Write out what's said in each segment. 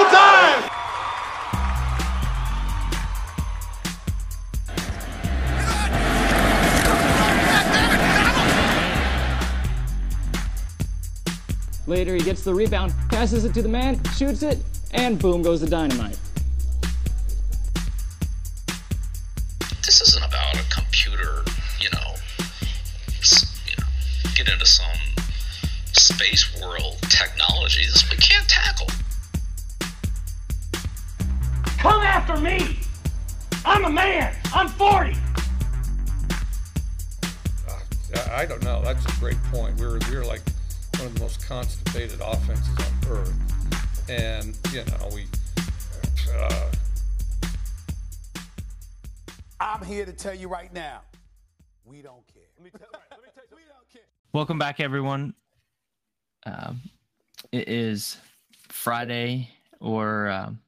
showtime! Later, he gets the rebound, passes it to the man, shoots it, and boom goes the dynamite. This isn't about a computer, you know, you know get into some space world technology. This we can't tackle. Come after me! I'm a man! I'm 40! Uh, I don't know. That's a great point. We were, we were like one of the most constipated offenses on earth. And, you know, we. Uh, I'm here to tell you right now, we don't care. we don't care. Welcome back, everyone. Um, it is Friday, or um,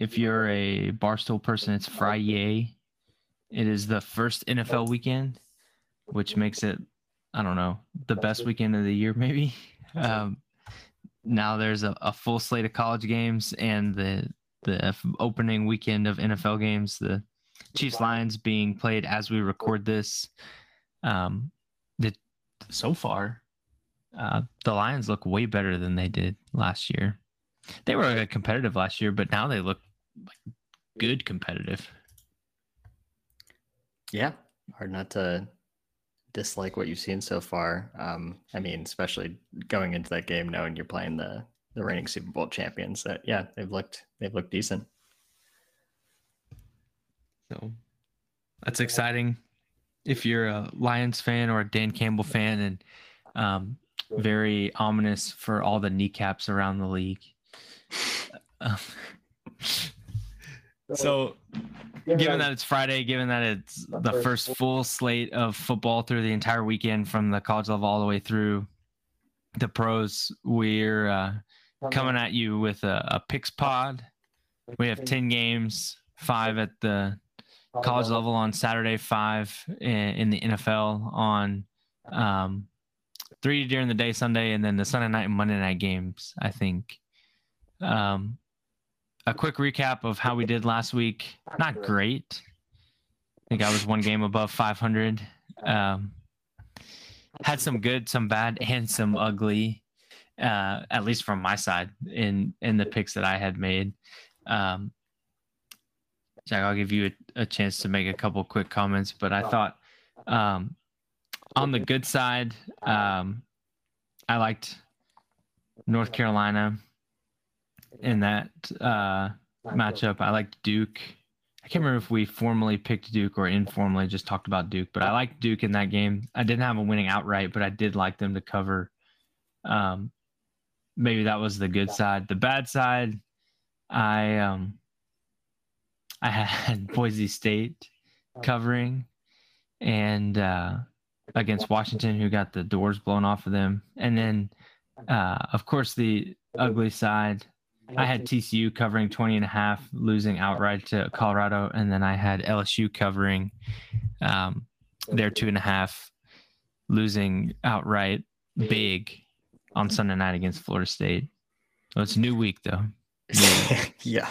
if you're a Barstool person, it's Friday. It is the first NFL weekend, which makes it, I don't know, the best weekend of the year, maybe. Um, now there's a, a full slate of college games and the the opening weekend of NFL games. The Chiefs Lions being played as we record this. Um, the so far, uh, the Lions look way better than they did last year. They were uh, competitive last year, but now they look like good competitive. Yeah, hard not to dislike what you've seen so far. Um, I mean, especially going into that game knowing you're playing the the reigning Super Bowl champions. That yeah, they've looked they've looked decent. So that's exciting. If you're a Lions fan or a Dan Campbell fan, and um, very ominous for all the kneecaps around the league. Um, so, given that it's Friday, given that it's the first full slate of football through the entire weekend from the college level all the way through the pros, we're uh, coming at you with a, a picks pod. We have 10 games, five at the college level on Saturday, five in, in the NFL on um, three during the day Sunday, and then the Sunday night and Monday night games. I think. Um, a quick recap of how we did last week. Not great. I think I was one game above 500. Um, had some good, some bad, and some ugly. Uh, at least from my side in in the picks that I had made. Um, Jack, I'll give you a, a chance to make a couple quick comments, but I thought um, on the good side, um, I liked North Carolina in that uh, matchup. I liked Duke. I can't remember if we formally picked Duke or informally just talked about Duke, but I liked Duke in that game. I didn't have a winning outright, but I did like them to cover. Um, maybe that was the good side. The bad side, I um, I had Boise State covering and uh, against Washington, who got the doors blown off of them. And then, uh, of course, the ugly side, I had TCU covering 20 and a half, losing outright to Colorado. And then I had LSU covering um, their two and a half, losing outright big on Sunday night against Florida State. So it's a new week, though. yeah.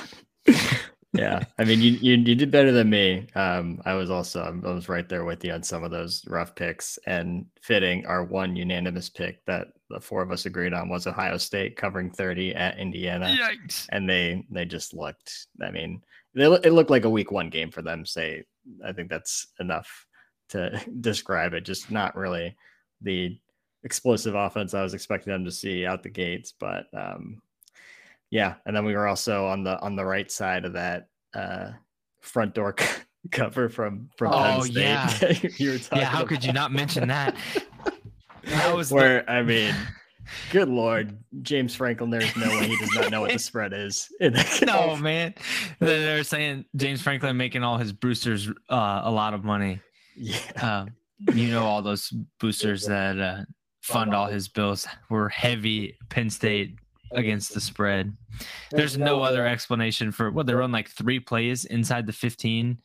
yeah. I mean, you, you you did better than me. Um, I was also I was right there with you on some of those rough picks and fitting our one unanimous pick that the four of us agreed on was Ohio State covering 30 at Indiana. Yikes. And they they just looked. I mean, they, it looked like a week one game for them. Say, I think that's enough to describe it. Just not really the explosive offense I was expecting them to see out the gates, but um, yeah. And then we were also on the on the right side of that uh, front door cover from from Penn Oh, State. yeah. you were talking Yeah, how could you not mention that? That was the- where I mean, good lord, James Franklin. There's no way he does not know what the spread is. no man. They're saying James Franklin making all his boosters uh, a lot of money. Yeah. Uh, you know all those boosters that uh, fund all his bills were heavy Penn State against the spread. There's no other explanation for what they run like three plays inside the 15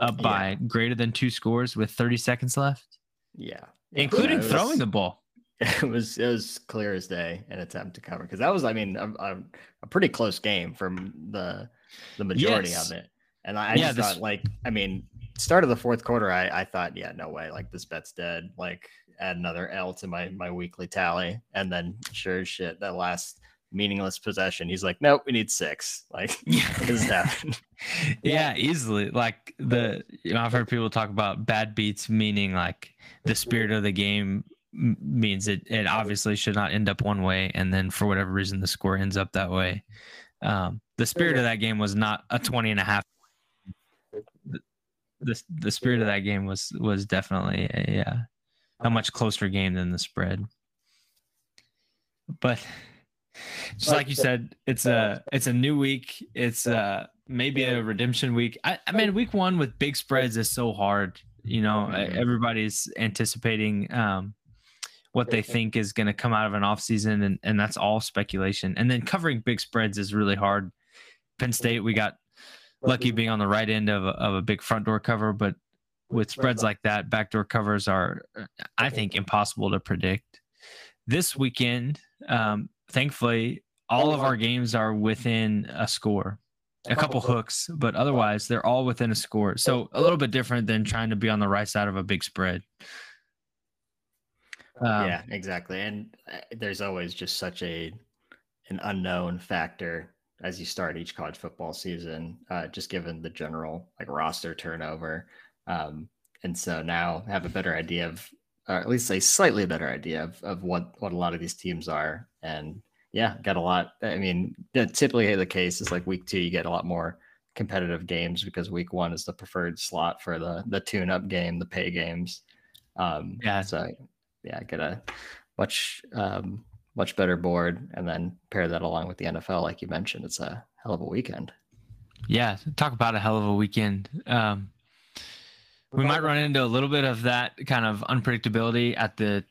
up by greater than two scores with 30 seconds left, Yeah. Including was- throwing the ball. it was it was clear as day an attempt to cover because that was I mean a, a, a, pretty close game from the the majority yes. of it. And I, I yeah, just this... thought like I mean start of the fourth quarter I I thought yeah no way like this bet's dead like add another L to my my weekly tally and then sure shit that last meaningless possession. He's like, nope, we need six. Like, yeah, easily. Like the you know, I've heard people talk about bad beats, meaning like the spirit of the game means it it obviously should not end up one way, and then for whatever reason the score ends up that way. Um, the spirit of that game was not a 20 and a half. The, the, the spirit of that game was was definitely a uh, a much closer game than the spread. But just like you said, it's a it's a new week. It's uh maybe a redemption week. I, I mean, week one with big spreads is so hard. You know, everybody's anticipating um what they think is going to come out of an off season, and, and that's all speculation. And then covering big spreads is really hard. Penn State, we got lucky being on the right end of a, of a big front door cover, but with spreads like that, backdoor covers are, I think, impossible to predict. This weekend, um, thankfully, all of our games are within a score a couple hooks, but otherwise they're all within a score. So a little bit different than trying to be on the right side of a big spread. Um, yeah, exactly. And uh, there's always just such a an unknown factor as you start each college football season, uh, just given the general like roster turnover. Um, and so now have a better idea of, or at least a slightly better idea of, of what what a lot of these teams are. And yeah, got a lot. I mean, typically the case is like week two, you get a lot more competitive games because week one is the preferred slot for the the tune up game, the pay games. Um, yeah. So yeah, get a much um, much better board, and then pair that along with the NFL, like you mentioned. It's a hell of a weekend. Yeah, talk about a hell of a weekend. Um, we might run into a little bit of that kind of unpredictability at the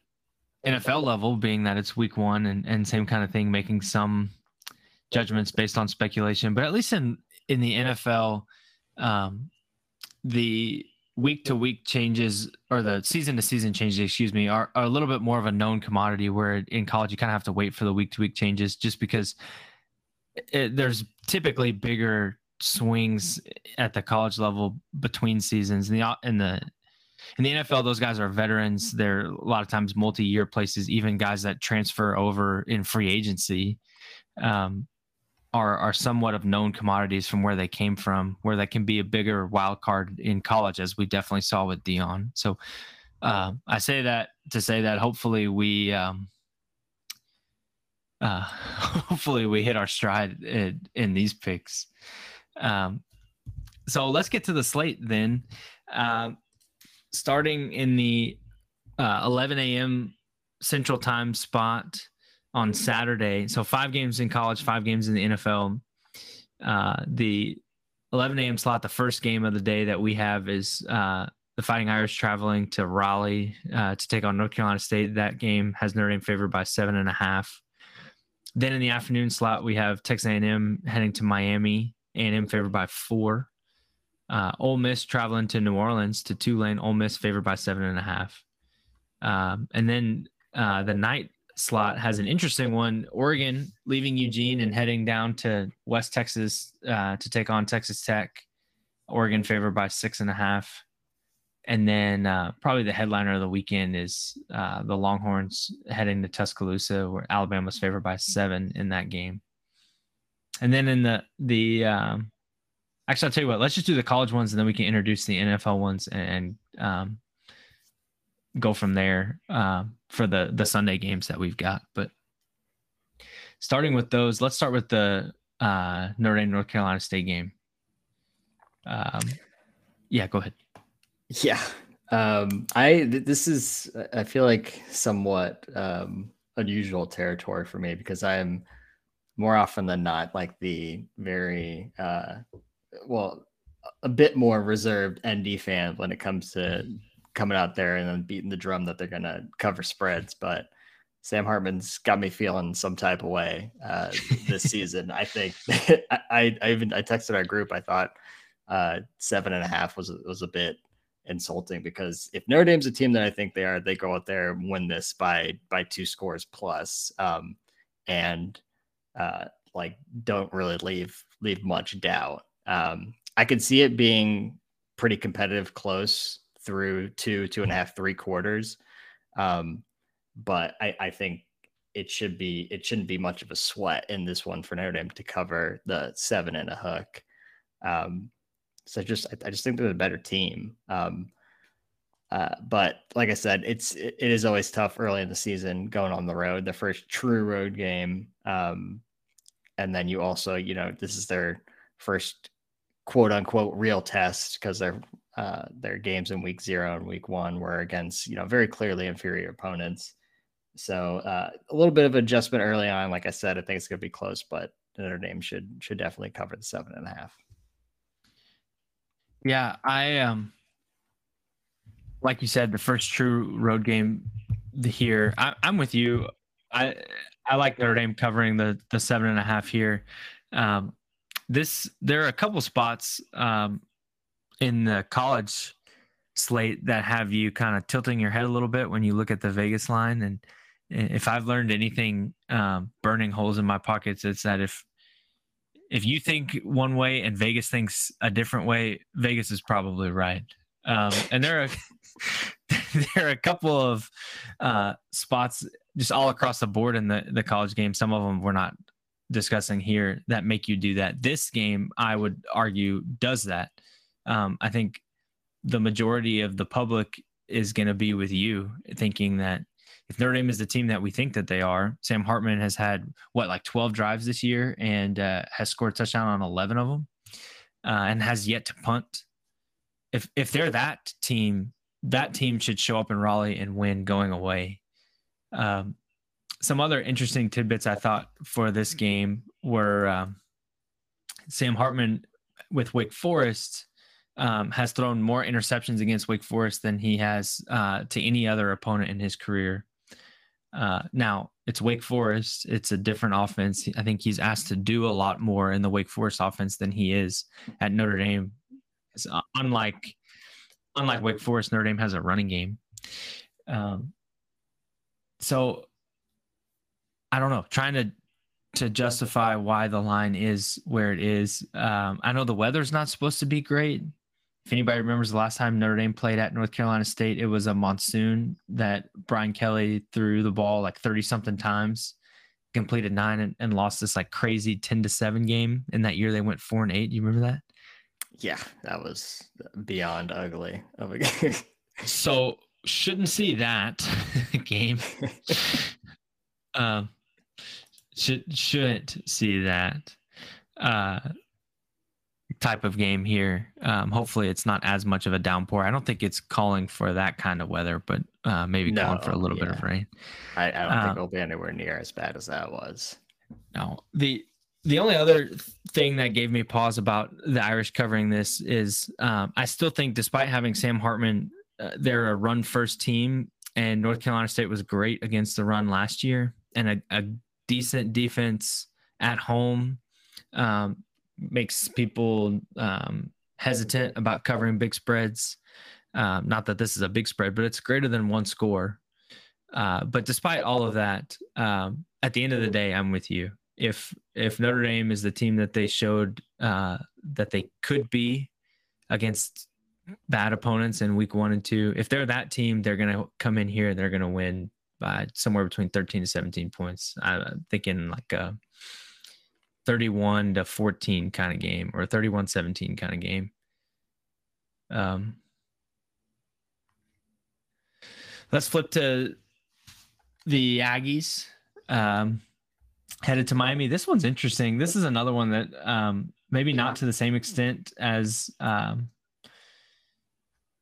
NFL level, being that it's week one and, and same kind of thing, making some judgments based on speculation. But at least in in the NFL, um, the week to week changes or the season to season changes, excuse me, are, are a little bit more of a known commodity. Where in college you kind of have to wait for the week to week changes, just because it, there's typically bigger swings at the college level between seasons. In the in the in the NFL, those guys are veterans. They're a lot of times multi year places. Even guys that transfer over in free agency. Um, are are somewhat of known commodities from where they came from, where they can be a bigger wild card in college, as we definitely saw with Deion. So uh, I say that to say that hopefully we um, uh, hopefully we hit our stride in, in these picks. Um, so let's get to the slate then. Uh, starting in the uh, 11 a.m. Central Time spot on Saturday. So five games in college, five games in the NFL. Uh, the 11 a.m. slot, the first game of the day that we have is uh, the Fighting Irish traveling to Raleigh uh, to take on North Carolina State. That game has Notre Dame favored by seven and a half. Then in the afternoon slot, we have Texas A&M heading to Miami. A&M favored by four. Uh, Ole Miss traveling to New Orleans to Tulane. Ole Miss favored by seven and a half. Um, and then uh, the night slot has an interesting one. Oregon leaving Eugene and heading down to West Texas uh, to take on Texas Tech. Oregon favored by six and a half. And then uh, probably the headliner of the weekend is uh, the Longhorns heading to Tuscaloosa, where Alabama's favored by seven in that game. And then in the the um, actually, I'll tell you what. Let's just do the college ones, and then we can introduce the NFL ones and um, go from there uh, for the the Sunday games that we've got. But starting with those, let's start with the uh, Notre Dame North Carolina State game. Um, yeah, go ahead. Yeah, um, I this is I feel like somewhat um, unusual territory for me because I am more often than not like the very uh, well a bit more reserved ND fan when it comes to coming out there and then beating the drum that they're going to cover spreads. But Sam Hartman's got me feeling some type of way uh, this season. I think I, I even I texted our group. I thought uh, seven and a half was was a bit insulting because if Notre Dame's a team that I think they are, they go out there and win this by by two scores plus, um, and uh, like don't really leave leave much doubt. Um, I could see it being pretty competitive, close through two two and a half three quarters, um, but I, I think it should be it shouldn't be much of a sweat in this one for Notre Dame to cover the seven and a hook. Um, so just I, I just think they're the better team. Um, uh, but like I said, it's it, it is always tough early in the season going on the road, the first true road game. Um, and then you also, you know, this is their first quote unquote real test because their uh, their games in week zero and week one were against you know very clearly inferior opponents. So uh, a little bit of adjustment early on. Like I said, I think it's going to be close, but Notre Dame should should definitely cover the seven and a half. Yeah, I um, like you said, the first true road game here. I, I'm with you. I I like Notre Dame covering the the seven and a half here. Um, this there are a couple spots um, in the college slate that have you kind of tilting your head a little bit when you look at the Vegas line. And if I've learned anything, um, burning holes in my pockets, it's that if if you think one way and Vegas thinks a different way, Vegas is probably right. Um, and there are there are a couple of uh, spots just all across the board in the the college game. Some of them we're not discussing here that make you do that. This game, I would argue, does that. Um, I think the majority of the public is going to be with you, thinking that if Notre Dame is the team that we think that they are, Sam Hartman has had what like 12 drives this year and uh, has scored touchdown on 11 of them, uh, and has yet to punt. If if they're that team, that team should show up in Raleigh and win going away. Um, some other interesting tidbits I thought for this game were um, Sam Hartman with Wake Forest um, has thrown more interceptions against Wake Forest than he has uh, to any other opponent in his career. Uh, now it's Wake Forest; it's a different offense. I think he's asked to do a lot more in the Wake Forest offense than he is at Notre Dame. It's uh, unlike unlike Wake Forest, Notre Dame has a running game. Um, so I don't know, trying to to justify why the line is where it is. Um, I know the weather's not supposed to be great. If anybody remembers the last time Notre Dame played at North Carolina State, it was a monsoon that Brian Kelly threw the ball like 30 something times, completed nine and, and lost this like crazy 10 to 7 game. In that year, they went four and eight. You remember that? Yeah, that was beyond ugly of a game. so shouldn't see that game. um, should shouldn't see that uh, type of game here. Um, hopefully, it's not as much of a downpour. I don't think it's calling for that kind of weather, but uh, maybe no, calling for a little yeah. bit of rain. I, I don't think um, it'll be anywhere near as bad as that was. No, the the only other thing that gave me pause about the Irish covering this is um, I still think, despite having Sam Hartman, uh, they're a run first team, and North Carolina State was great against the run last year, and a, a decent defense at home um, makes people um, hesitant about covering big spreads. Um, not that this is a big spread, but it's greater than one score. Uh, but despite all of that, um, at the end of the day, I'm with you. If if Notre Dame is the team that they showed uh, that they could be against bad opponents in week one and two, if they're that team, they're going to come in here. They're going to win by somewhere between 13 to 17 points. I'm thinking like a 31 to 14 kind of game or 31 17 kind of game. Um, let's flip to the Aggies. Um, headed to Miami. This one's interesting. This is another one that um, maybe not to the same extent as um,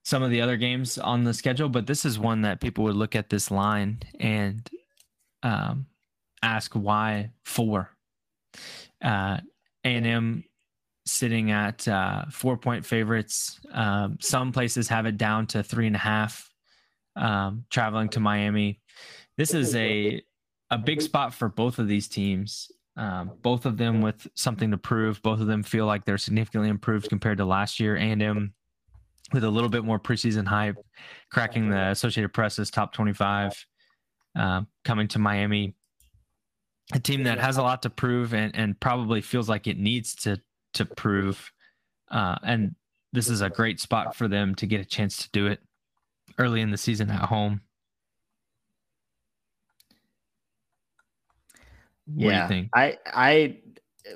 some of the other games on the schedule, but this is one that people would look at this line and um, ask why four. Uh, A&M sitting at uh, four point favorites. Um, some places have it down to three and a half. Um, traveling to Miami, this is a a big spot for both of these teams. Um, both of them with something to prove. Both of them feel like they're significantly improved compared to last year. A&M with a little bit more preseason hype, cracking the Associated Press's top 25, uh, coming to Miami, a team that has a lot to prove and, and probably feels like it needs to to prove. Uh, and this is a great spot for them to get a chance to do it early in the season at home. What yeah, I I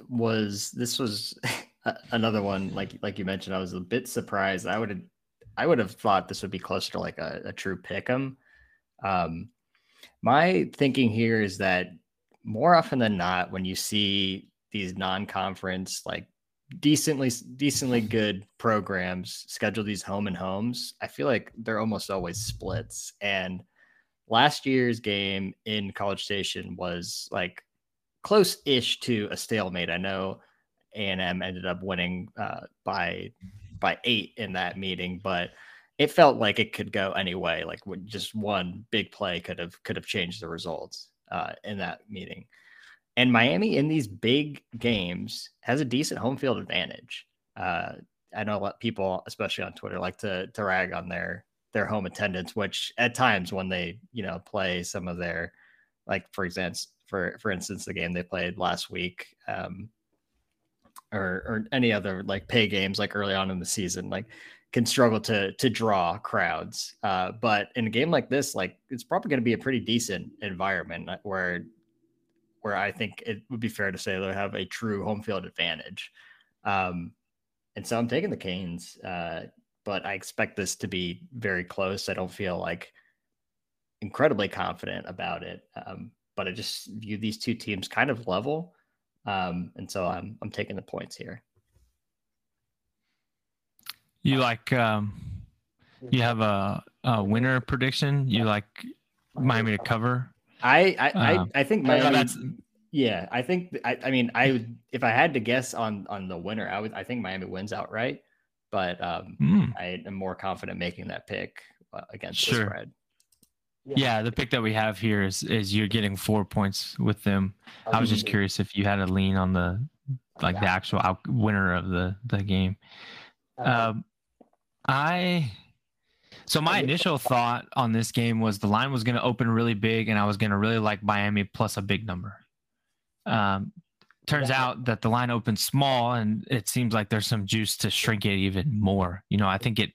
was this was another one like like you mentioned. I was a bit surprised. I would have I would have thought this would be closer to like a, a true pick 'em. Um, my thinking here is that more often than not, when you see these non-conference like decently decently good programs schedule these home and homes, I feel like they're almost always splits. And last year's game in College Station was like close-ish to a stalemate. I know A&M ended up winning uh, by by eight in that meeting, but it felt like it could go anyway. Like just one big play could have could have changed the results uh, in that meeting. And Miami in these big games has a decent home field advantage. Uh, I know a lot of people, especially on Twitter, like to to rag on their their home attendance, which at times when they you know play some of their like for example for for instance the game they played last week um, or or any other like pay games like early on in the season like can struggle to to draw crowds. Uh, but in a game like this, like it's probably going to be a pretty decent environment uh, where where I think it would be fair to say they'll have a true home field advantage. Um, and so I'm taking the Canes, uh, but I expect this to be very close. I don't feel like incredibly confident about it, um, but I just view these two teams kind of level, um, and so I'm I'm taking the points here. You like um, you have a, a winner prediction. You like Miami to cover. I I, um, I, I think Miami. Yeah, I think I, I mean I would if I had to guess on on the winner, I would I think Miami wins outright, but um, mm. I am more confident making that pick uh, against sure. the spread. Yeah, the pick that we have here is is you're getting four points with them. I was just curious if you had a lean on the like the actual out, winner of the the game. Um, I so my initial thought on this game was the line was going to open really big, and I was going to really like Miami plus a big number. Um, turns out that the line opened small, and it seems like there's some juice to shrink it even more. You know, I think it,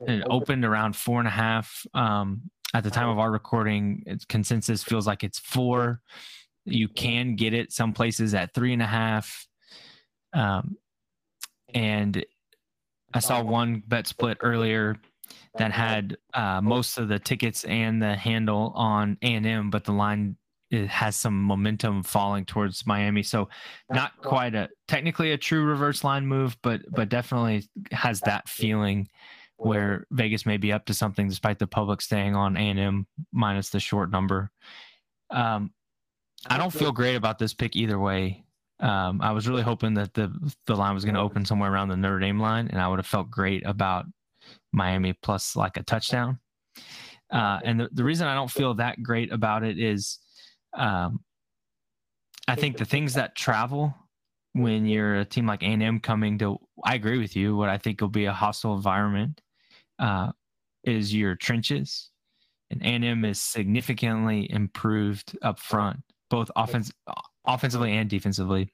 it opened around four and a half. Um, at the time of our recording, consensus feels like it's four. You can get it some places at three and a half. Um, and I saw one bet split earlier that had uh, most of the tickets and the handle on A and M, but the line it has some momentum falling towards Miami. So not quite a technically a true reverse line move, but but definitely has that feeling where Vegas may be up to something despite the public staying on A and M minus the short number. Um, I don't feel great about this pick either way. Um, I was really hoping that the the line was going to open somewhere around the Notre Dame line, and I would have felt great about Miami plus like a touchdown. Uh, and the, the reason I don't feel that great about it is um, I think the things that travel when you're a team like A&M coming to, I agree with you. What I think will be a hostile environment uh, is your trenches, and A&M is significantly improved up front, both offense offensively and defensively.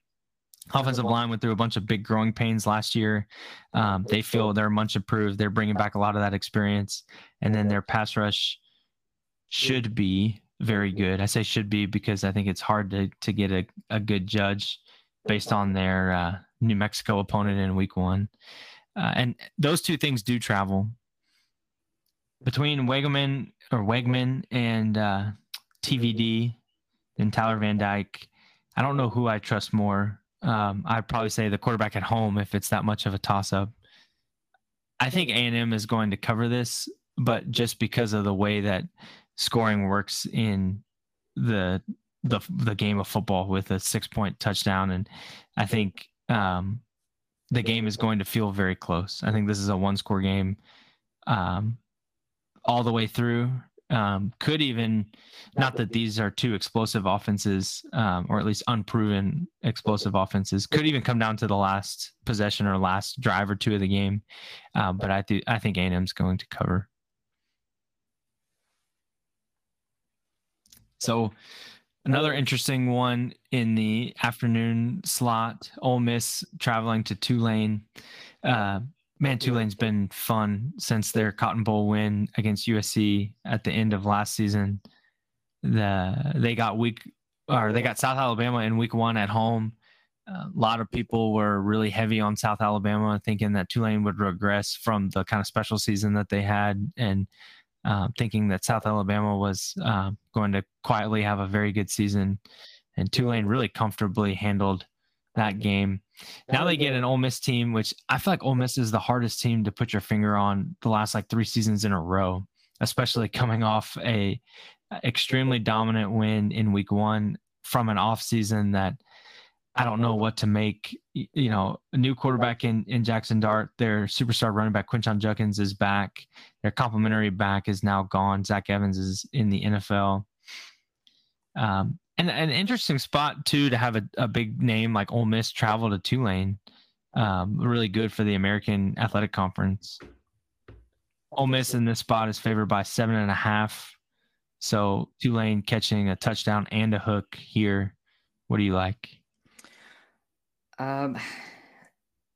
Offensive line went through a bunch of big growing pains last year. Um, they feel they're much improved. They're bringing back a lot of that experience, and then their pass rush should be very good. I say should be because I think it's hard to to get a, a good judge based on their uh, New Mexico opponent in Week One, uh, and those two things do travel between Weigman or Weigman and uh, TVD and Tyler Van Dyke. I don't know who I trust more. Um, I'd probably say the quarterback at home if it's that much of a toss up. I think A&M is going to cover this, but just because of the way that scoring works in the the the game of football with a six point touchdown, and I think um, the game is going to feel very close. I think this is a one score game um, all the way through. um, could even not that these are two explosive offenses um, or at least unproven explosive offenses could even come down to the last possession or last drive or two of the game. Uh, but i think i think a&m's going to cover. So another interesting one in the afternoon slot Ole Miss traveling to Tulane. Uh, Man, Tulane's been fun since their Cotton Bowl win against USC at the end of last season. The they got week or they got South Alabama in week one at home. a lot of people were really heavy on South Alabama, thinking that Tulane would regress from the kind of special season that they had, and uh, thinking that South Alabama was uh, going to quietly have a very good season. And Tulane really comfortably handled that game. Now they get an Ole Miss team, which I feel like Ole Miss is the hardest team to put your finger on the last like three seasons in a row, especially coming off a extremely dominant win in week one from an off season that I don't know what to make. You know, a new quarterback in, in Jackson Dart, their superstar running back Quinshon Judkins is back. Their complementary back is now gone. Zach Evans is in the NFL. Um, and an interesting spot too to have a, a big name like Ole Miss travel to Tulane. Um, really good for the American Athletic Conference. Ole Miss in this spot is favored by seven and a half. So Tulane catching a touchdown and a hook here. What do you like? Um,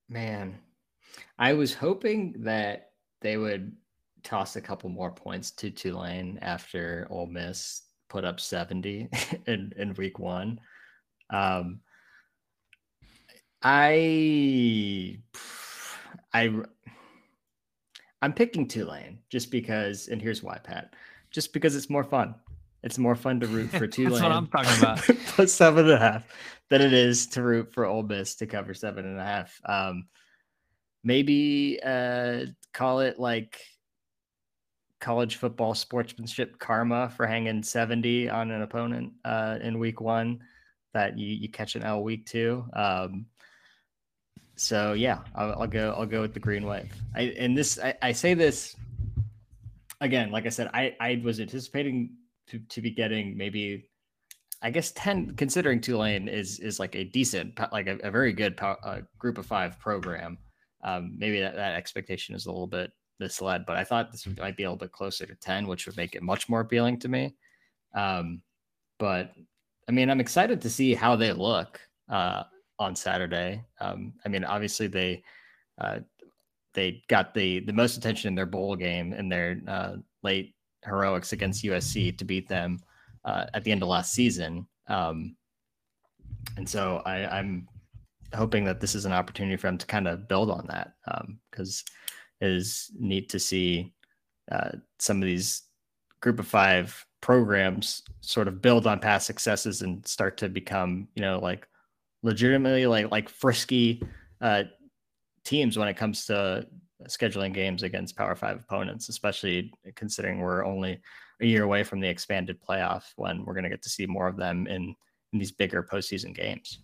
man, I was hoping that they would toss a couple more points to Tulane after Ole Miss put up 70 in, in week one. Um, I, I, I'm picking Tulane just because, and here's why, Pat. Just because it's more fun. It's more fun to root for Tulane. That's what I'm talking about. plus seven and a half than it is to root for Ole Miss to cover seven and a half. Um, maybe uh, call it like college football sportsmanship karma for hanging 70 on an opponent uh, in week one that you, you catch an L week two. Um, so yeah, I'll, I'll, go, I'll go with the green wave. I, and this, I, I, say this again, like I said, I, I was anticipating to, to be getting maybe, I guess 10 considering Tulane is, is like a decent, like a, a very good uh, group of five program. Um, maybe that, that expectation is a little bit misled, but I thought this might be a little bit closer to 10, which would make it much more appealing to me. Um, but I mean, I'm excited to see how they look uh, on Saturday. Um, I mean, obviously they uh, they got the the most attention in their bowl game in their uh, late heroics against USC to beat them uh, at the end of last season. Um, and so I, I'm hoping that this is an opportunity for them to kind of build on that because um, is neat to see uh, some of these group of five programs sort of build on past successes and start to become, you know, like legitimately like like frisky uh, teams when it comes to scheduling games against Power Five opponents, especially considering we're only a year away from the expanded playoff when we're going to get to see more of them in, in these bigger postseason games.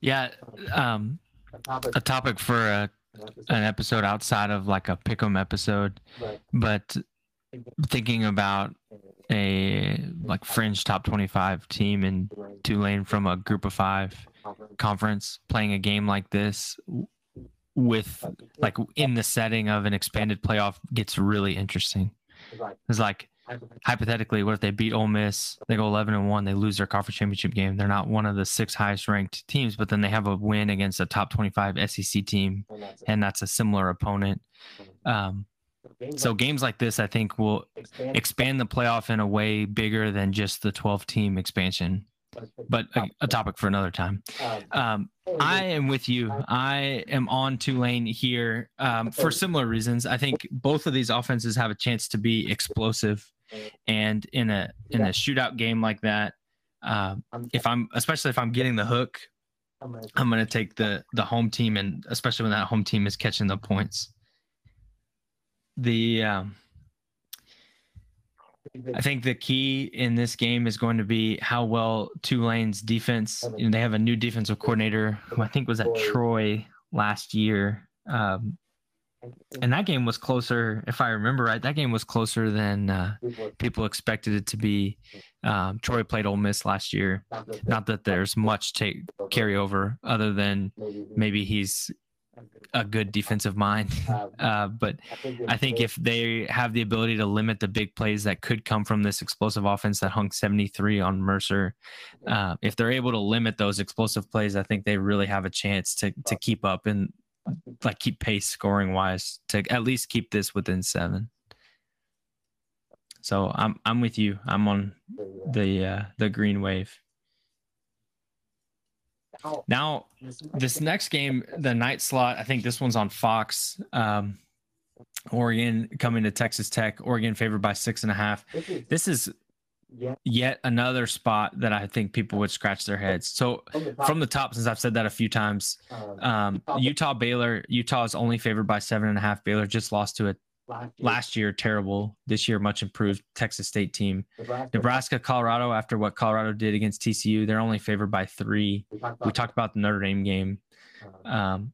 Yeah, um, a topic for a an episode outside of like a pick'em episode, but thinking about a like fringe top 25 team in Tulane from a group of five conference. playing a game like this with like in the setting of an expanded playoff gets really interesting. It's like hypothetically, what if they beat Ole Miss? They go 11 and one. They lose their conference championship game. They're not one of the six highest ranked teams, but then they have a win against a top 25 SEC team, and that's a similar opponent. Um, so games like this, I think, will expand the playoff in a way bigger than just the 12 team expansion but a, a, topic for another time. Um, I am with you. I am on Tulane here um, for similar reasons. I think both of these offenses have a chance to be explosive, and in a in a shootout game like that, uh, if I'm especially if I'm getting the hook, I'm going to take the the home team, and especially when that home team is catching the points. The um, I think the key in this game is going to be how well Tulane's defense. You know, they have a new defensive coordinator who I think was at Troy last year. Um, and that game was closer, if I remember right. That game was closer than uh, people expected it to be. Um, Troy played Ole Miss last year. Not that there's much to carry over, other than maybe he's a good defensive mind. Uh, but I think if they have the ability to limit the big plays that could come from this explosive offense that hung 73 on Mercer, uh, if they're able to limit those explosive plays, I think they really have a chance to to keep up and like keep pace scoring wise to at least keep this within seven. So I'm I'm with you. I'm on the uh, the green wave. Now, this next game, the night slot, I think this one's on Fox. Um, Oregon coming to Texas Tech. Oregon favored by six and a half. This is yet another spot that I think people would scratch their heads. So from the top, since I've said that a few times, um, Utah Baylor. Utah is only favored by seven and a half. Baylor just lost to it last year terrible. This year much improved Texas State team. Nebraska, Colorado. After what Colorado did against TCU, they're only favored by three. We talked about the Notre Dame game. Um,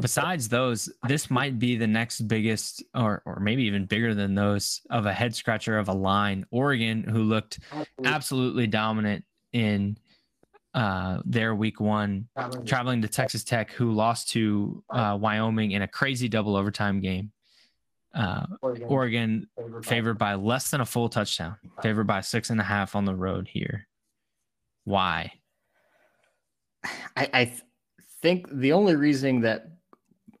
besides those, this might be the next biggest, or or maybe even bigger than those, of a head scratcher of a line. Oregon, who looked absolutely dominant in uh, their week one, traveling to Texas Tech, who lost to uh, Wyoming in a crazy double overtime game. Uh, Oregon favored by less than a full touchdown, favored by six and a half on the road here. Why? I, I th- think the only reasoning that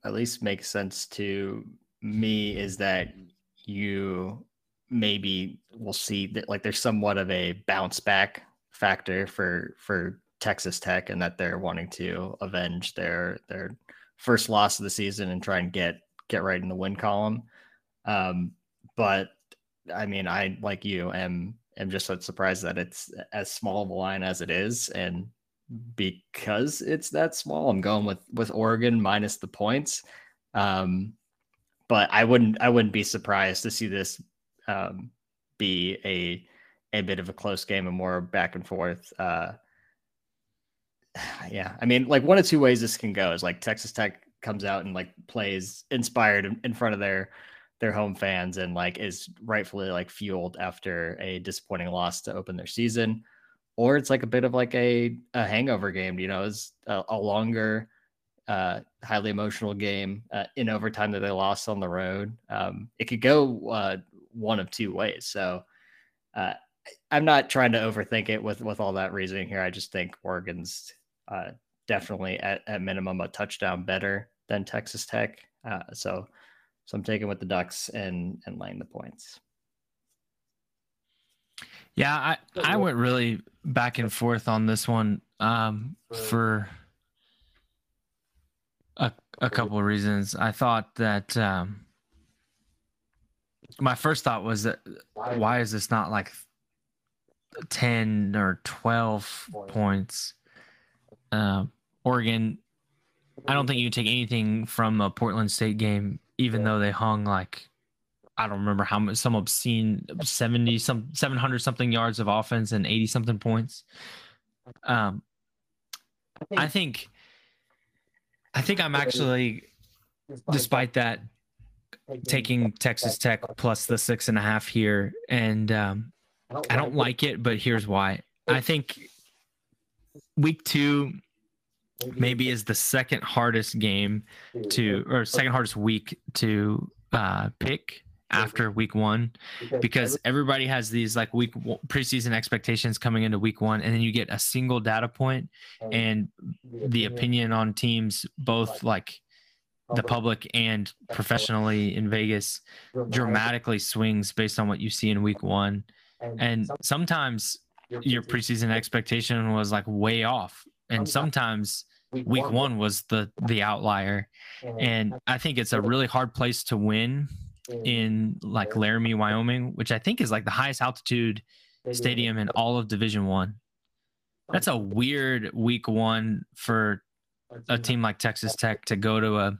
at least makes sense to me is that you maybe will see that like there's somewhat of a bounce back factor for for Texas Tech and that they're wanting to avenge their their first loss of the season and try and get get right in the win column. Um, but I mean, I like you am am just surprised that it's as small of a line as it is, and because it's that small, I'm going with with Oregon minus the points. Um, but I wouldn't I wouldn't be surprised to see this um, be a a bit of a close game and more back and forth. Uh, yeah, I mean, like one of two ways this can go is like Texas Tech comes out and like plays inspired in, front of their their home fans and like is rightfully like fueled after a disappointing loss to open their season or it's like a bit of like a, a hangover game you know it's a, a longer uh highly emotional game uh, in overtime that they lost on the road. Um it could go uh one of two ways. So uh i'm not trying to overthink it with with all that reasoning here. I just think oregon's uh definitely at, at minimum a touchdown better than texas tech. Uh so so I'm taking with the Ducks and and laying the points. Yeah, I I went really back and forth on this one um, for a a couple of reasons. I thought that um, my first thought was that why? is this not like 10 or 12 points? Uh, Oregon, I don't think you take anything from a Portland State game even though they hung like I don't remember how much some obscene 70 some 700 something yards of offense and 80 something points. Um I think I think I'm actually despite that taking Texas Tech plus the six and a half here and um I don't like it, but here's why. I think week two maybe is the second hardest game to or second hardest week to uh, pick after week one because everybody has these like week preseason expectations coming into week one and then you get a single data point and the opinion on teams both like the public. and professionally in vegas dramatically swings based on what you see in week one. And sometimes your preseason expectation was like way off and sometimes. week one. was the the outlier. And i think it's a really hard place to win in like laramie wyoming which i think is like the highest altitude stadium in all of division one. That's a weird week one for a team like texas tech to go to a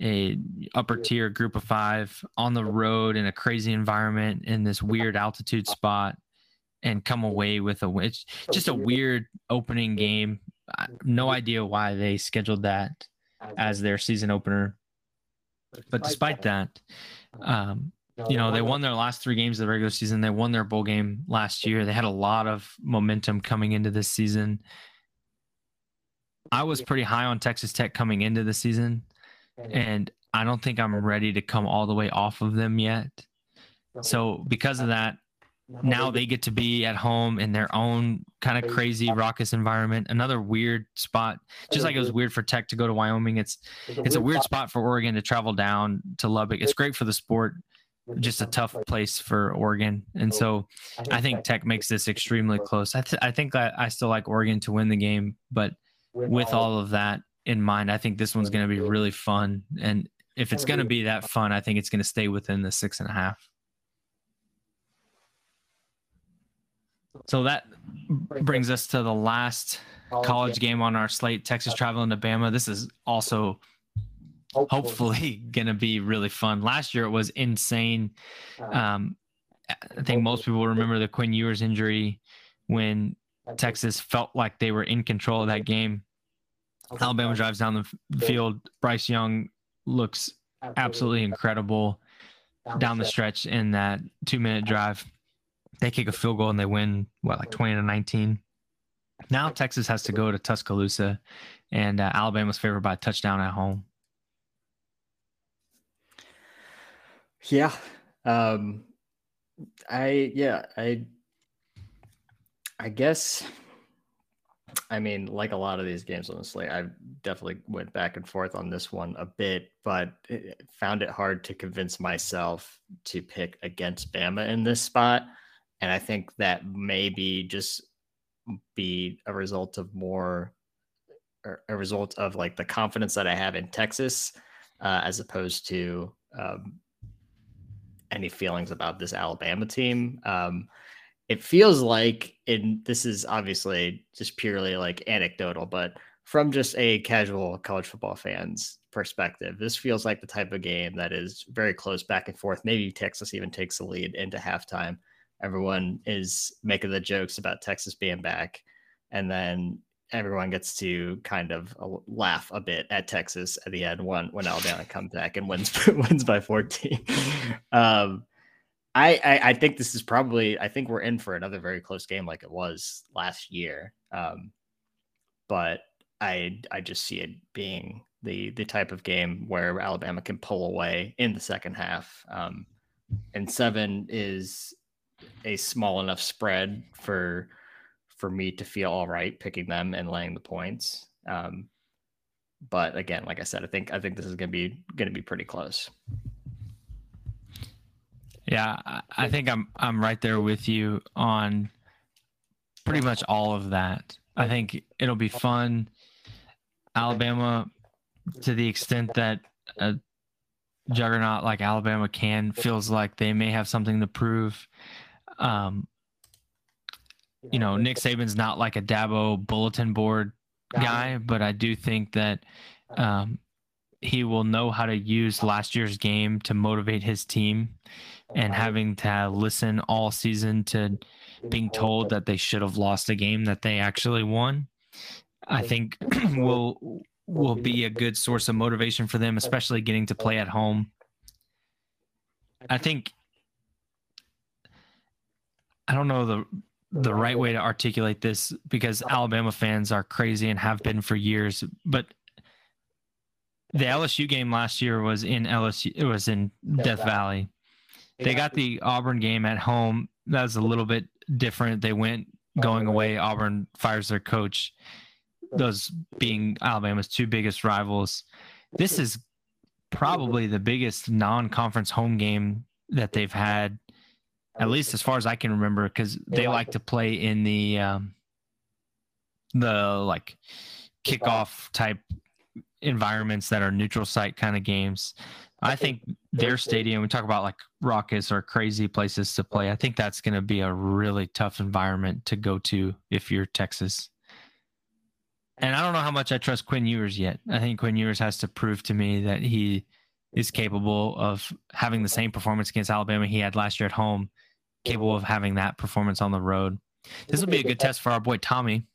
a upper tier group of five on the road in a crazy environment in this weird altitude spot and come away with a win. It's just a weird opening game. No idea why they scheduled that as their season opener. But despite that, um, you know, they won their last three games of the regular season. They won their bowl game last year. They had a lot of momentum coming into this season. I was pretty high on Texas Tech coming into the season, and I don't think I'm ready to come all the way off of them yet. So, because of that, now they get to be at home in their own kind of crazy raucous environment another weird spot just like it was weird for tech to go to wyoming it's it's a weird spot. for oregon to travel down to lubbock. It's great for the sport just a tough place for oregon. And so i think tech makes this extremely close. I, th- I think I, I still like oregon to win the game but with all of that in mind i think this one's going to be really fun. And if it's going to be that fun i think it's going to stay within the six and a half So that brings us to the last college game. on our slate Texas traveling to Bama. This is also hopefully. going to be really fun. Last year it was insane. Um, I think most people remember the Quinn Ewers injury when Texas felt like they were in control of that game. Alabama drives down the field. Bryce Young looks absolutely. incredible down the stretch. in that two minute drive they kick a field goal and they win what like 20 to 19 now texas has to go to tuscaloosa and uh, alabama's favored by a touchdown at home yeah um i yeah i i guess I mean, like a lot of these games slate, I definitely went back and forth on this one a bit, but found it hard to convince myself to pick against Bama in this spot. And I think that maybe just be a result of more a result of like the confidence that I have in Texas, uh, as opposed to um, any feelings about this Alabama team. Um, it feels like, and this is obviously just purely like anecdotal, but from just a casual college football fan's perspective, this feels like the type of game that is very close back and forth. Maybe Texas even takes the lead into halftime everyone is making the jokes about Texas being back, and then everyone gets to kind of uh, laugh a bit at Texas at the end when when Alabama comes back and wins wins by 14. um, I, I, I think this is probably I think we're in for another very close game like it was last year. Um, but I I just see it being the the type of game where Alabama can pull away in the second half. Um, and seven is a small enough spread for for me to feel all right picking them and laying the points. Um, but again, like I said, I think I think this is gonna be gonna be pretty close. Yeah, I think I'm I'm right there with you on pretty much all of that. I think it'll be fun. Alabama, to the extent that a juggernaut like Alabama can, feels like they may have something to prove. Um, you know, Nick Saban's not like a Dabo bulletin board guy, but I do think that um, he will know how to use last year's game to motivate his team and having to listen all season to being told that they should have lost a game that they actually won. I think will will be a good source of motivation for them, especially getting to play at home. I think I don't know the the right mm-hmm. way to articulate this because Alabama fans are crazy and have been for years. But the LSU game last year was in LSU. It was in Death Valley. They got the Auburn game at home. That was a little bit different. They went going uh-huh. away. Auburn fires their coach. Those being Alabama's two biggest rivals. This is probably the biggest non-conference home game that they've had at least as far as I can remember, because they like to play in the um, the like kickoff type environments that are neutral site kind of games. I think their stadium, we talk about like raucous or crazy places to play. I think that's going to be a really tough environment to go to if you're Texas. And I don't know how much I trust Quinn Ewers yet. I think Quinn Ewers has to prove to me that he is capable of having the same performance against Alabama he had last year at home capable of having that performance on the road. This will be a good test for our boy Tommy.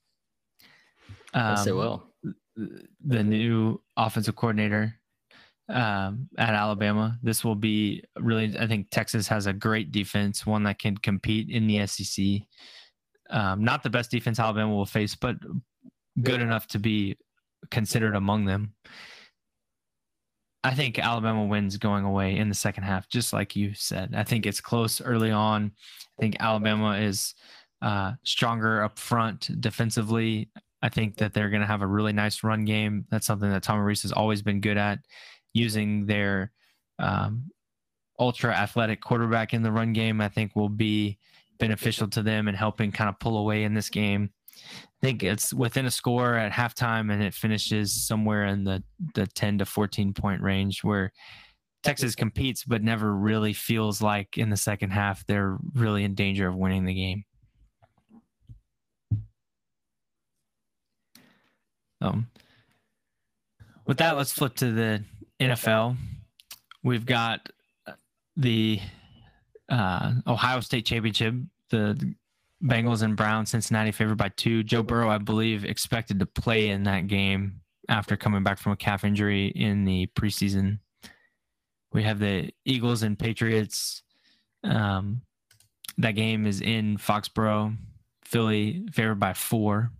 Um, yes, it um, will. The new offensive coordinator um, at Alabama. This will be really, I think Texas has a great defense, one that can compete in the SEC. Um, not the best defense Alabama will face, but good enough to be considered among them. I think Alabama wins going away in the second half, just like you said. I think it's close early on. I think Alabama is uh, stronger up front defensively. I think that they're going to have a really nice run game. That's something that Tommy Rees has always been good at, using their um, ultra athletic quarterback in the run game. I think will be beneficial to them and helping kind of pull away in this game. I think it's within a score at halftime and it finishes somewhere in the, the 10 to 14 point range where Texas competes, but never really feels like in the second half they're really in danger of winning the game. Um, with that, let's flip to the NFL. We've got the uh, Ohio State Championship. The Bengals and Browns, Cincinnati favored by two. Joe Burrow, I believe, expected to play in that game after coming back from a calf injury in the preseason. We have the Eagles and Patriots. Um, that game is in Foxborough. Philly favored by four.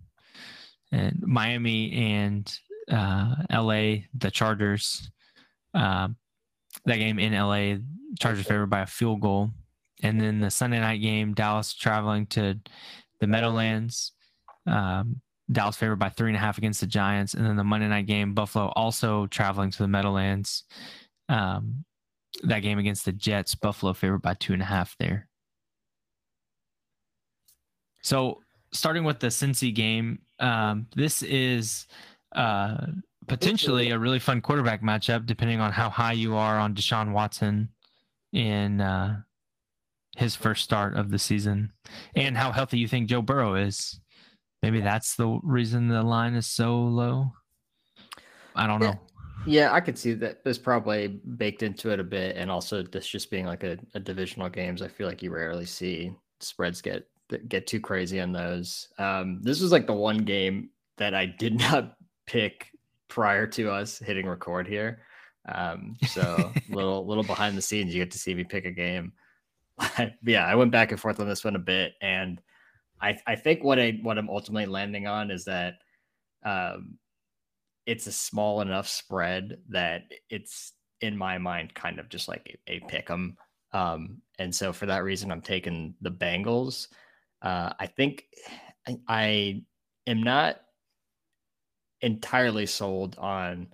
And Miami and uh, LA, the Chargers. Uh, that game in LA, Chargers favored by a field goal. And then the Sunday night game, Dallas traveling to the Meadowlands. Um, Dallas favored by three and a half against the Giants. And then the Monday night game, Buffalo also traveling to the Meadowlands. Um, that game against the Jets, Buffalo favored by two and a half there. So starting with the Cincy game, um, this is uh, potentially a really fun quarterback matchup, depending on how high you are on Deshaun Watson in uh, his first start of the season and how healthy you think Joe Burrow is. Maybe that's the reason the line is so low. I don't know. Yeah, I could see that there's probably baked into it a bit. And also this just being like a, a divisional games, I feel like you rarely see spreads get get too crazy on those. Um, this was like the one game that I did not pick prior to us hitting record here. Um, so little little behind the scenes, you get to see me pick a game. yeah, I went back and forth on this one a bit, and I I think what I what I'm ultimately landing on is that um, it's a small enough spread that it's in my mind kind of just like a, a pick 'em. Um, and so for that reason, I'm taking the Bengals. Uh, I think I, I am not entirely sold on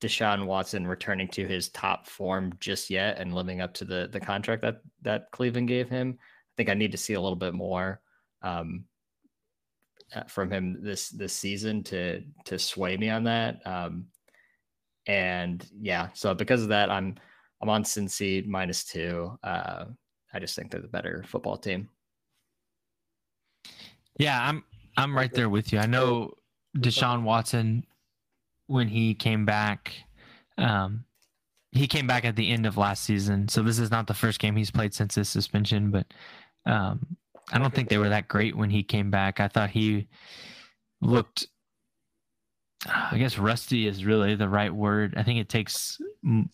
Deshaun Watson returning to his top form just yet and living up to the the contract that that Cleveland gave him. I think I need to see a little bit more um, uh, from him this this season to to sway me on that. Um, and yeah, so because of that, I'm I'm on Cincy minus two. Uh, I just think they're the better football team. Yeah, I'm I'm right there with you. I know Deshaun Watson when he came back. Um, he came back at the end of last season, so this is not the first game he's played since his suspension. But um, I don't think they were that great when he came back. I thought he looked, I guess, rusty is really the right word. I think it takes m-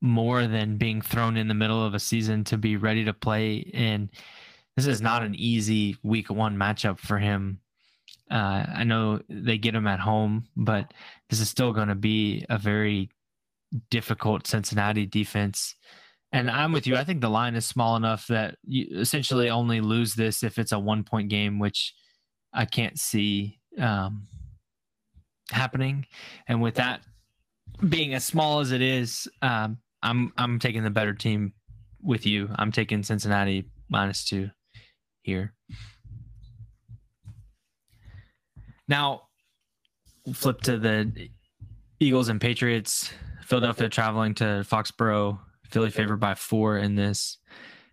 more than being thrown in the middle of a season to be ready to play. And this is not an easy week one matchup for him. Uh, I know they get them at home, but this is still going to be a very difficult Cincinnati defense. And I'm with you. I think the line is small enough that you essentially only lose this if it's a one point game, which I can't see um, happening. And with that being as small as it is, um, I'm I'm taking the better team with you. I'm taking Cincinnati minus two here. Now, flip to the Eagles and Patriots. Philadelphia traveling to Foxborough. Philly favored by four in this.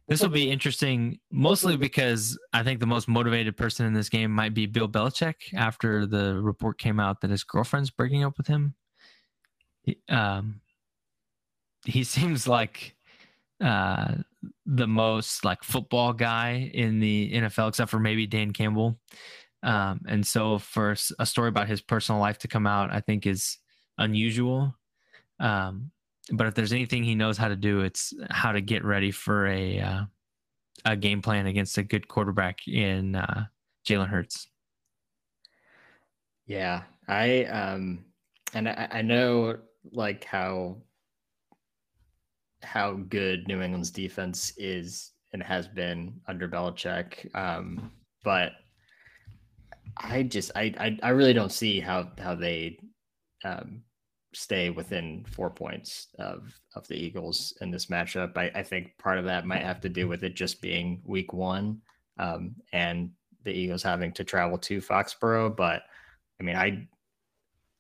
This will be interesting, mostly because I think the most motivated person in this game might be Bill Belichick after the report came out that his girlfriend's breaking up with him. He, um, he seems like uh, the most like football guy in the NFL, except for maybe Dan Campbell. Um, and so for a story about his personal life to come out, I think is unusual. Um, but if there's anything he knows how to do, it's how to get ready for a uh, a game plan against a good quarterback in uh, Jalen Hurts. Yeah, I um, and I, I know like how how good New England's defense is and has been under Belichick. Um, but I just I, I, I really don't see how how they um, stay within four points of of the Eagles in this matchup. I, I think part of that might have to do with it just being week one um, and the Eagles having to travel to Foxborough. But I mean, I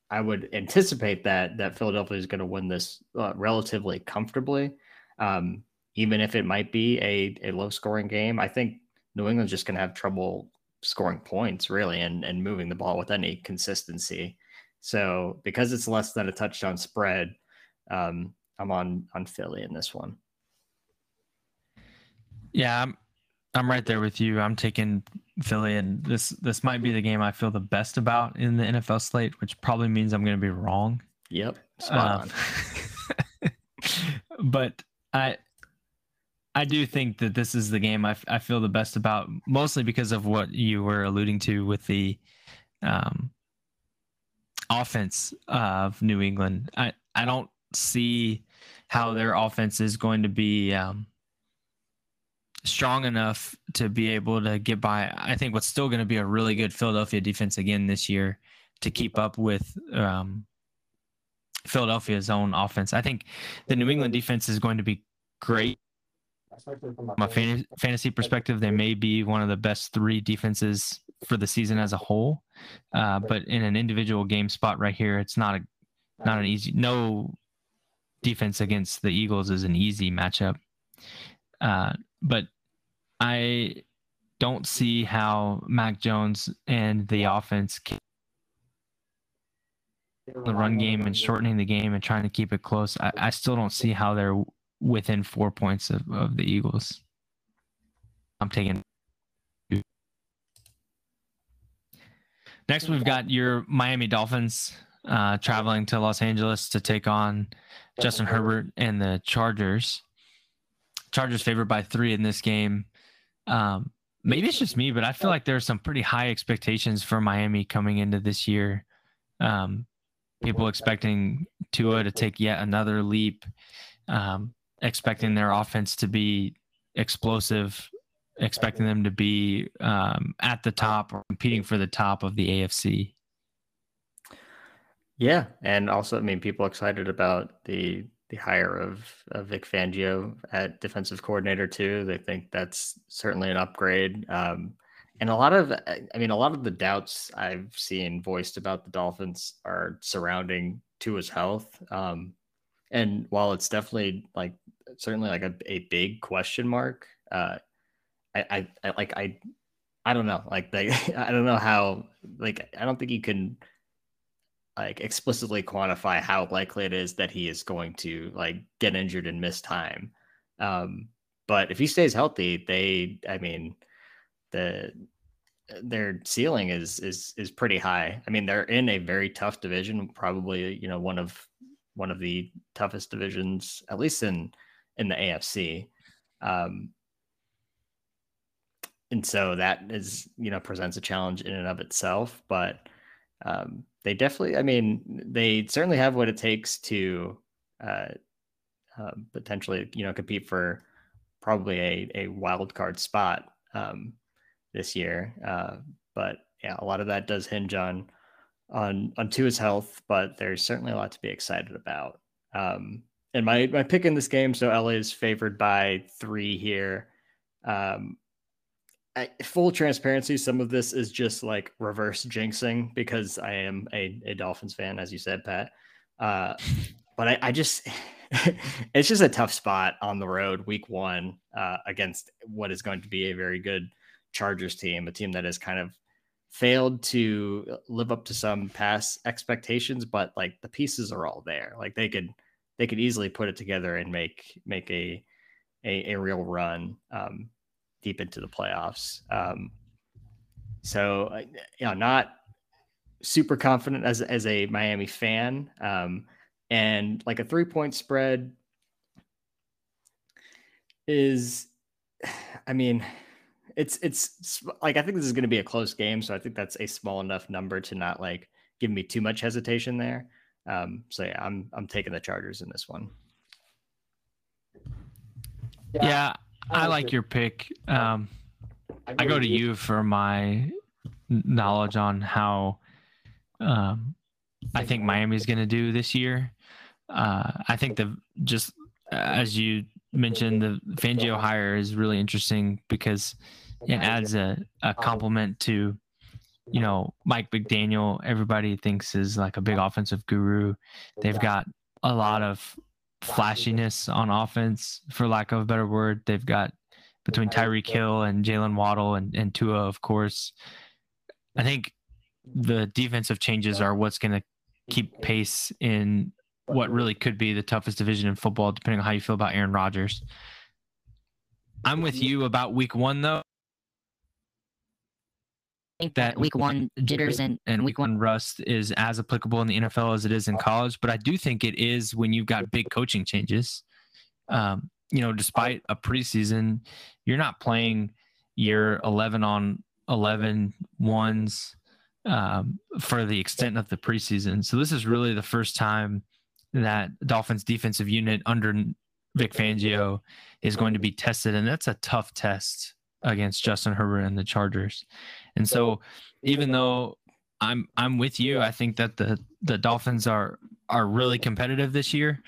I would anticipate that that Philadelphia is going to win this uh, relatively comfortably, um, even if it might be a, a low scoring game. I think New England's just going to have trouble scoring points really and, and moving the ball with any consistency. So because it's less than a touchdown spread, um, I'm on on Philly in this one. Yeah, I'm I'm right there with you. I'm taking Philly, and this this might be the game I feel the best about in the NFL slate, which probably means I'm going to be wrong. Yep, spot um, on. but I I do think that this is the game I, I feel the best about, mostly because of what you were alluding to with the um, offense of New England. I, I don't see how their offense is going to be um, strong enough to be able to get by. I think what's still going to be a really good Philadelphia defense again this year to keep up with um, Philadelphia's own offense. I think the New England defense is going to be great from a fantasy perspective, they may be one of the best three defenses for the season as a whole. Uh, but in an individual game spot right here, it's not a not an easy. No defense against the Eagles is an easy matchup. Uh, but I don't see how Mac Jones and the offense can the run game and shortening the game and trying to keep it close. I, I still don't see how they're within four points of, of the Eagles. I'm taking. Next, we've got your Miami Dolphins uh, traveling to Los Angeles to take on Justin Herbert and the Chargers. Chargers favored by three in this game. Um, maybe it's just me, but I feel like there are some pretty high expectations for Miami coming into this year. Um, people expecting Tua to take yet another leap. Um, expecting their offense to be explosive, expecting them to be um, at the top or competing for the top of the AFC. Yeah, and also, I mean, people excited about the the hire of, of Vic Fangio at defensive coordinator too. They think that's certainly an upgrade. Um, and a lot of, I mean, a lot of the doubts I've seen voiced about the Dolphins are surrounding Tua's health. Um, and while it's definitely like certainly like a, a big question mark, uh, I, I, I like I I don't know like they I don't know how like I don't think you can like explicitly quantify how likely it is that he is going to like get injured and miss time. Um, but if he stays healthy, they I mean the their ceiling is is is pretty high. I mean, they're in a very tough division, probably you know one of one of the toughest divisions, at least in in the AFC. Um, and so that is, you know, presents a challenge in and of itself. But um, they definitely, I mean, they certainly have what it takes to uh, uh, potentially, you know, compete for probably a, a wild card spot um, this year. Uh, but yeah, a lot of that does hinge on on on Tua's health, but there's certainly a lot to be excited about. Um, and my my pick in this game, so LA is favored by three here. Um, I, full transparency, some of this is just like reverse jinxing because I am a, a Dolphins fan, as you said, Pat. Uh, but I, I just it's just a tough spot on the road week one uh, against what is going to be a very good Chargers team, a team that has kind of failed to live up to some past expectations, but like the pieces are all there. Like they could they could easily put it together and make make a a, a real run um, deep into the playoffs. Um, so you know, not super confident as as a Miami fan. Um, And like a three point spread is, I mean, it's it's like I think this is going to be a close game, so I think that's a small enough number to not like give me too much hesitation there. Um, so yeah, I'm I'm taking the Chargers in this one. Yeah, I like your pick. Um, I go to you for my knowledge on how um, I think Miami's going to do this year. Uh, I think the just as you mentioned, the Fangio hire is really interesting because it adds a, a complement to, you know, Mike McDaniel. Everybody thinks is like a big offensive guru. They've got a lot of flashiness on offense, for lack of a better word. They've got between Tyreek Hill and Jaylen Waddle and, and Tua, of course. I think the defensive changes are what's going to keep pace in what really could be the toughest division in football, depending on how you feel about Aaron Rodgers. I'm with you about week one, though. Think that week one jitters and, and week one rust is as applicable in the NFL as it is in college, but I do think it is when you've got big coaching changes. Um, you know, despite a preseason, you're not playing year 11 on 11 ones um, for the extent of the preseason. So this is really the first time that Dolphins defensive unit under Vic Fangio is going to be tested, and that's a tough test against Justin Herbert and the Chargers. And so, even though I'm I'm with you, I think that the the Dolphins are are really competitive this year.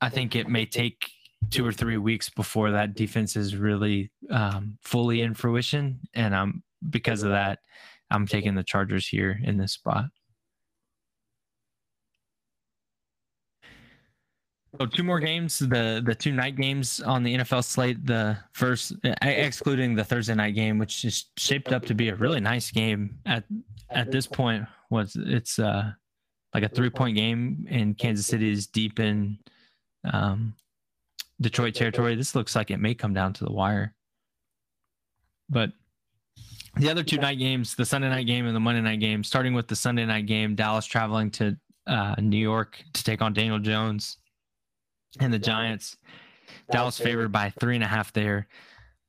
I think it may take two or three weeks before that defense is really um, fully in fruition, and I'm because of that, I'm taking the Chargers here in this spot. So two more games, the the two night games on the NFL slate. The first, excluding the Thursday night game, which is shaped up to be a really nice game at at this point. Was it's uh like a three point game, and Kansas City is deep in um, Detroit territory. This looks like it may come down to the wire. But the other two night games, the Sunday night game and the Monday night game, starting with the Sunday night game, Dallas traveling to uh, New York to take on Daniel Jones and the Giants. Dallas favored by three and a half there.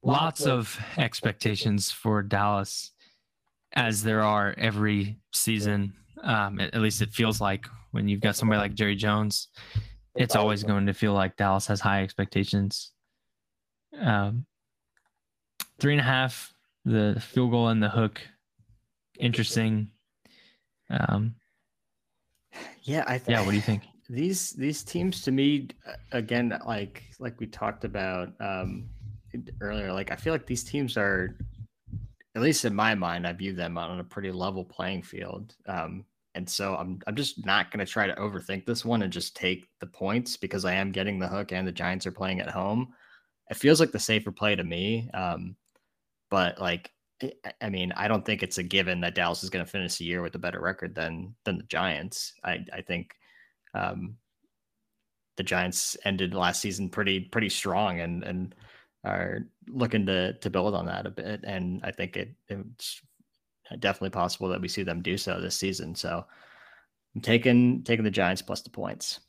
Lots of expectations for Dallas, as there are every season. Um, at, least it feels like when you've got somebody like Jerry Jones, it's always going to feel like Dallas has high expectations. Um, three and a half, the field goal and the hook, interesting. Um, yeah, I yeah. What do you think? These these teams to me again like like we talked about um earlier like i feel like these teams are at least in my mind i view them on a pretty level playing field um and so i'm i'm just not going to try to overthink this one and just take the points because i am getting the hook and the giants are playing at home it feels like the safer play to me um but like I mean, I don't think it's a given that Dallas is going to finish the year with a better record than than the Giants. I I think um, the Giants ended last season pretty pretty strong and and are looking to to build on that a bit. And I think it, it's definitely possible that we see them do so this season. So I'm taking taking the Giants plus the points.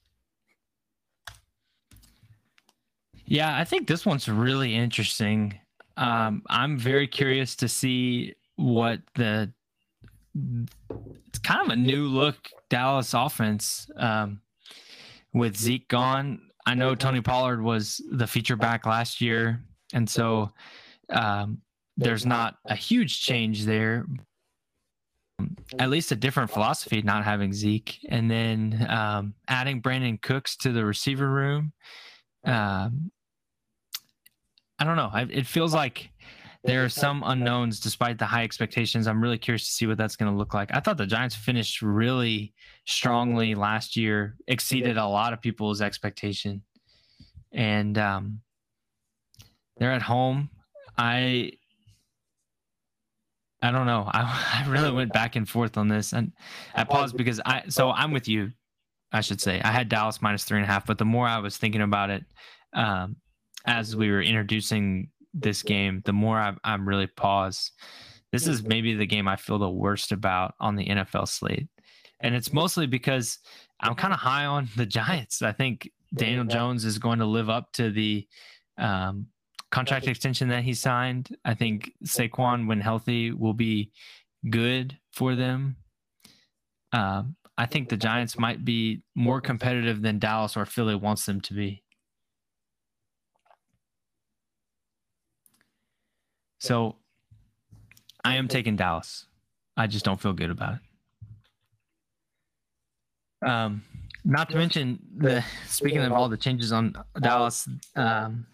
Yeah, I think this one's really interesting. Um, I'm very curious to see what the it's kind of a new look Dallas offense um, with Zeke gone. I know Tony Pollard was the feature back last year, and so um, there's not a huge change there. At least a different philosophy, not having Zeke, and then um, adding Brandin Cooks to the receiver room. Um, I don't know. I, it feels like there are some unknowns despite the high expectations. I'm really curious to see what that's going to look like. I thought the Giants finished really strongly last year, exceeded a lot of people's expectation, and um, they're at home. I I don't know. I, I really went back and forth on this, and I paused because I. So I'm with you. I should say I had Dallas minus three and a half, but the more I was thinking about it, um, as we were introducing this game, the more I'm, I'm really paused. This is maybe the game I feel the worst about on the NFL slate. and it's mostly because I'm kind of high on the Giants. I think Daniel Jones is going to live up to the um, contract extension that he signed. I think Saquon, when healthy, will be good for them. Um, I think the Giants might be more competitive than Dallas or Philly wants them to be. So I am taking Dallas. I just don't feel good about it. Um, not to mention the speaking of all the changes on Dallas, um,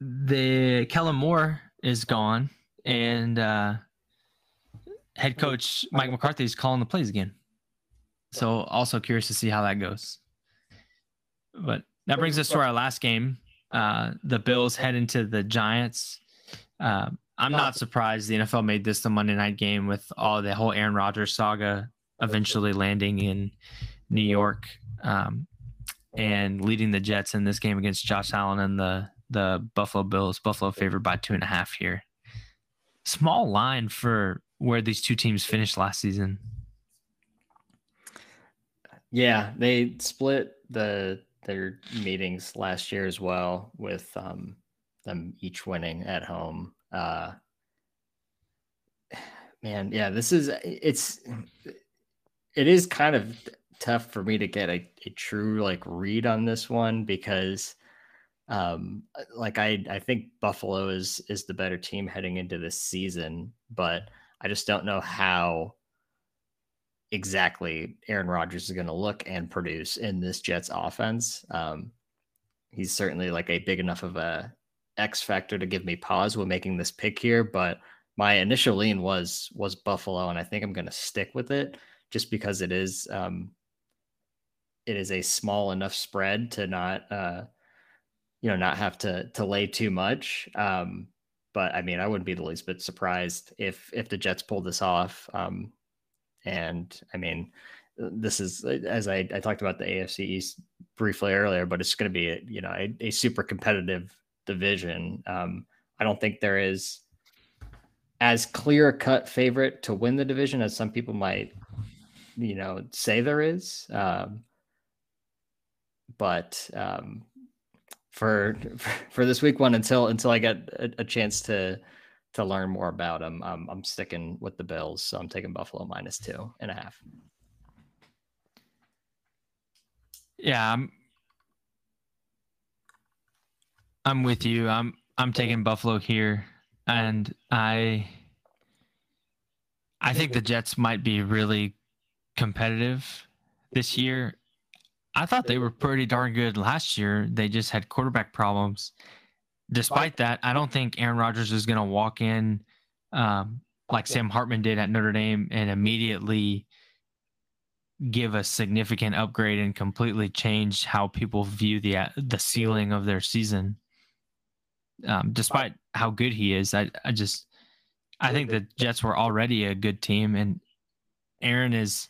the Kellen Moore is gone, and uh, head coach Mike McCarthy is calling the plays again. So also curious to see how that goes. But that brings us to our last game. Uh, the Bills head into the Giants. Uh, I'm not surprised the NFL made this the Monday night game with all the whole Aaron Rodgers saga eventually landing in New York um, and leading the Jets in this game against Josh Allen and the the Buffalo Bills. Buffalo favored by two and a half here. Small line for where these two teams finished last season. Yeah, they split the their meetings last year as well, with um, them each winning at home. Uh, man, yeah, this is it's it is kind of tough for me to get a, a true like read on this one because um like I I think Buffalo is is the better team heading into this season, but I just don't know how exactly Aaron Rodgers is going to look and produce in this Jets offense. Um, he's certainly like a big enough of a X factor to give me pause when making this pick here, but my initial lean was was Buffalo, and I think I'm going to stick with it just because it is um, it is a small enough spread to not uh, you know not have to to lay too much. Um, but I mean, I wouldn't be the least bit surprised if if the Jets pulled this off. Um, and I mean, this is as I, I talked about the AFC East briefly earlier, but it's going to be a, you know a, a super competitive division. Um, I don't think there is as clear a cut favorite to win the division as some people might, you know, say there is. Um, but um, for for this week one, until until I get a, a chance to to learn more about them, um, I'm sticking with the Bills. So I'm taking Buffalo minus two and a half. Yeah, I'm I'm with you. I'm I'm taking Buffalo here, and I I think the Jets might be really competitive this year. I thought they were pretty darn good last year. They just had quarterback problems. Despite that, I don't think Aaron Rodgers is going to walk in um, like Sam Hartman did at Notre Dame and immediately give a significant upgrade and completely change how people view the the ceiling of their season um, despite how good he is. I, I just, I think the Jets were already a good team, and Aaron is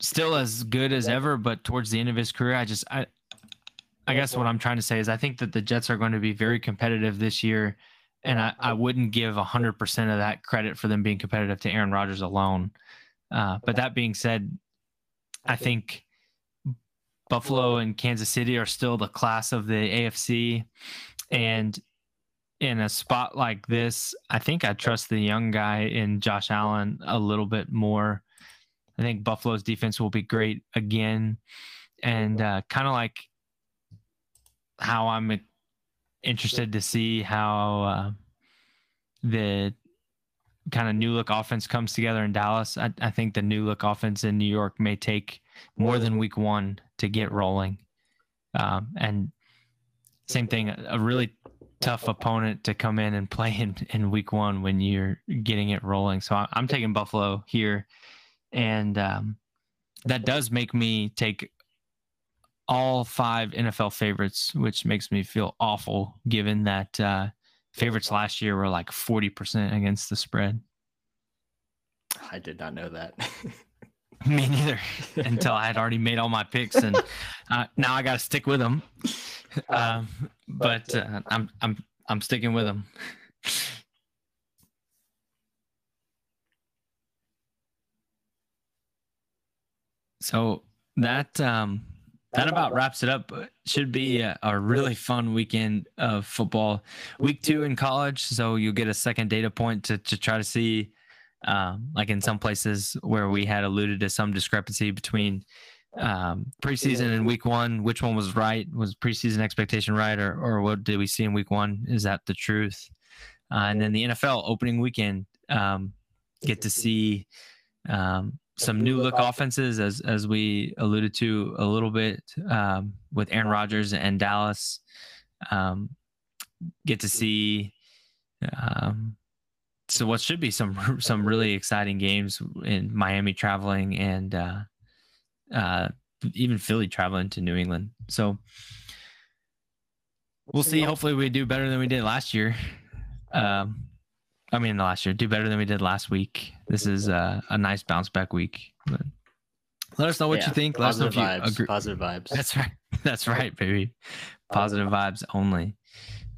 still as good as ever. But towards the end of his career, I just, I, I guess what I'm trying to say is I think that the Jets are going to be very competitive this year, and I, I wouldn't give 100% of that credit for them being competitive to Aaron Rodgers alone. Uh, but that being said, I think Buffalo and Kansas City are still the class of the AFC. And in a spot like this, I think I trust the young guy in Josh Allen a little bit more. I think Buffalo's defense will be great again. And uh, kind of like how I'm interested to see how uh, the kind of new look offense comes together in Dallas. I, I, think the new look offense in New York may take more than week one to get rolling. Um, and same thing, a really tough opponent to come in and play in, in week one when you're getting it rolling. So I, am taking Buffalo here. And um, that does make me take all five NFL favorites, which makes me feel awful given that uh, favorites last year were like 40% against the spread. I did not know that. Me neither. Until I had already made all my picks, and uh, now I got to stick with them. Um, but uh, I'm I'm I'm sticking with them. So that um, that about wraps it up. Should be a, a, really fun weekend of football. Week two in college, so you'll get a second data point to to try to see, um, like in some places where we had alluded to some discrepancy between um, preseason and week one. Which one was right? Was preseason expectation right, or or what did we see in week one? Is that the truth? Uh, and then the NFL opening weekend, um, get to see um, some new look offenses, as as we alluded to a little bit um, with Aaron Rodgers and Dallas. Um, get to see um, so what should be some some really exciting games in Miami traveling and uh, uh, even Philly traveling to New England. So we'll see. Hopefully, we do better than we did last year. Um, I mean, last year, do better than we did last week. This is uh, a nice bounce back week. But let us know what Yeah, you think. Let us know Positive if you vibes. agree. Positive vibes. That's right. That's right, baby. Positive vibes only.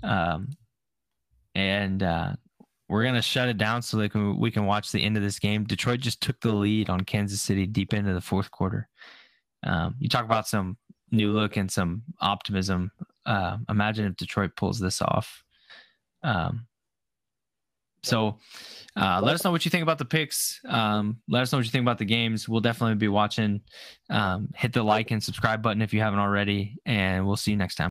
Um, and uh, we're gonna shut it down so that we can watch the end of this game. Detroit just took the lead on Kansas City deep into the fourth quarter. Um, you talk about some new look and some optimism. Uh, imagine if Detroit pulls this off. Um, so uh, let us know what you think about the picks. Um, let us know what you think about the games. We'll definitely be watching. Um, hit the like and subscribe button if you haven't already, and we'll see you next time.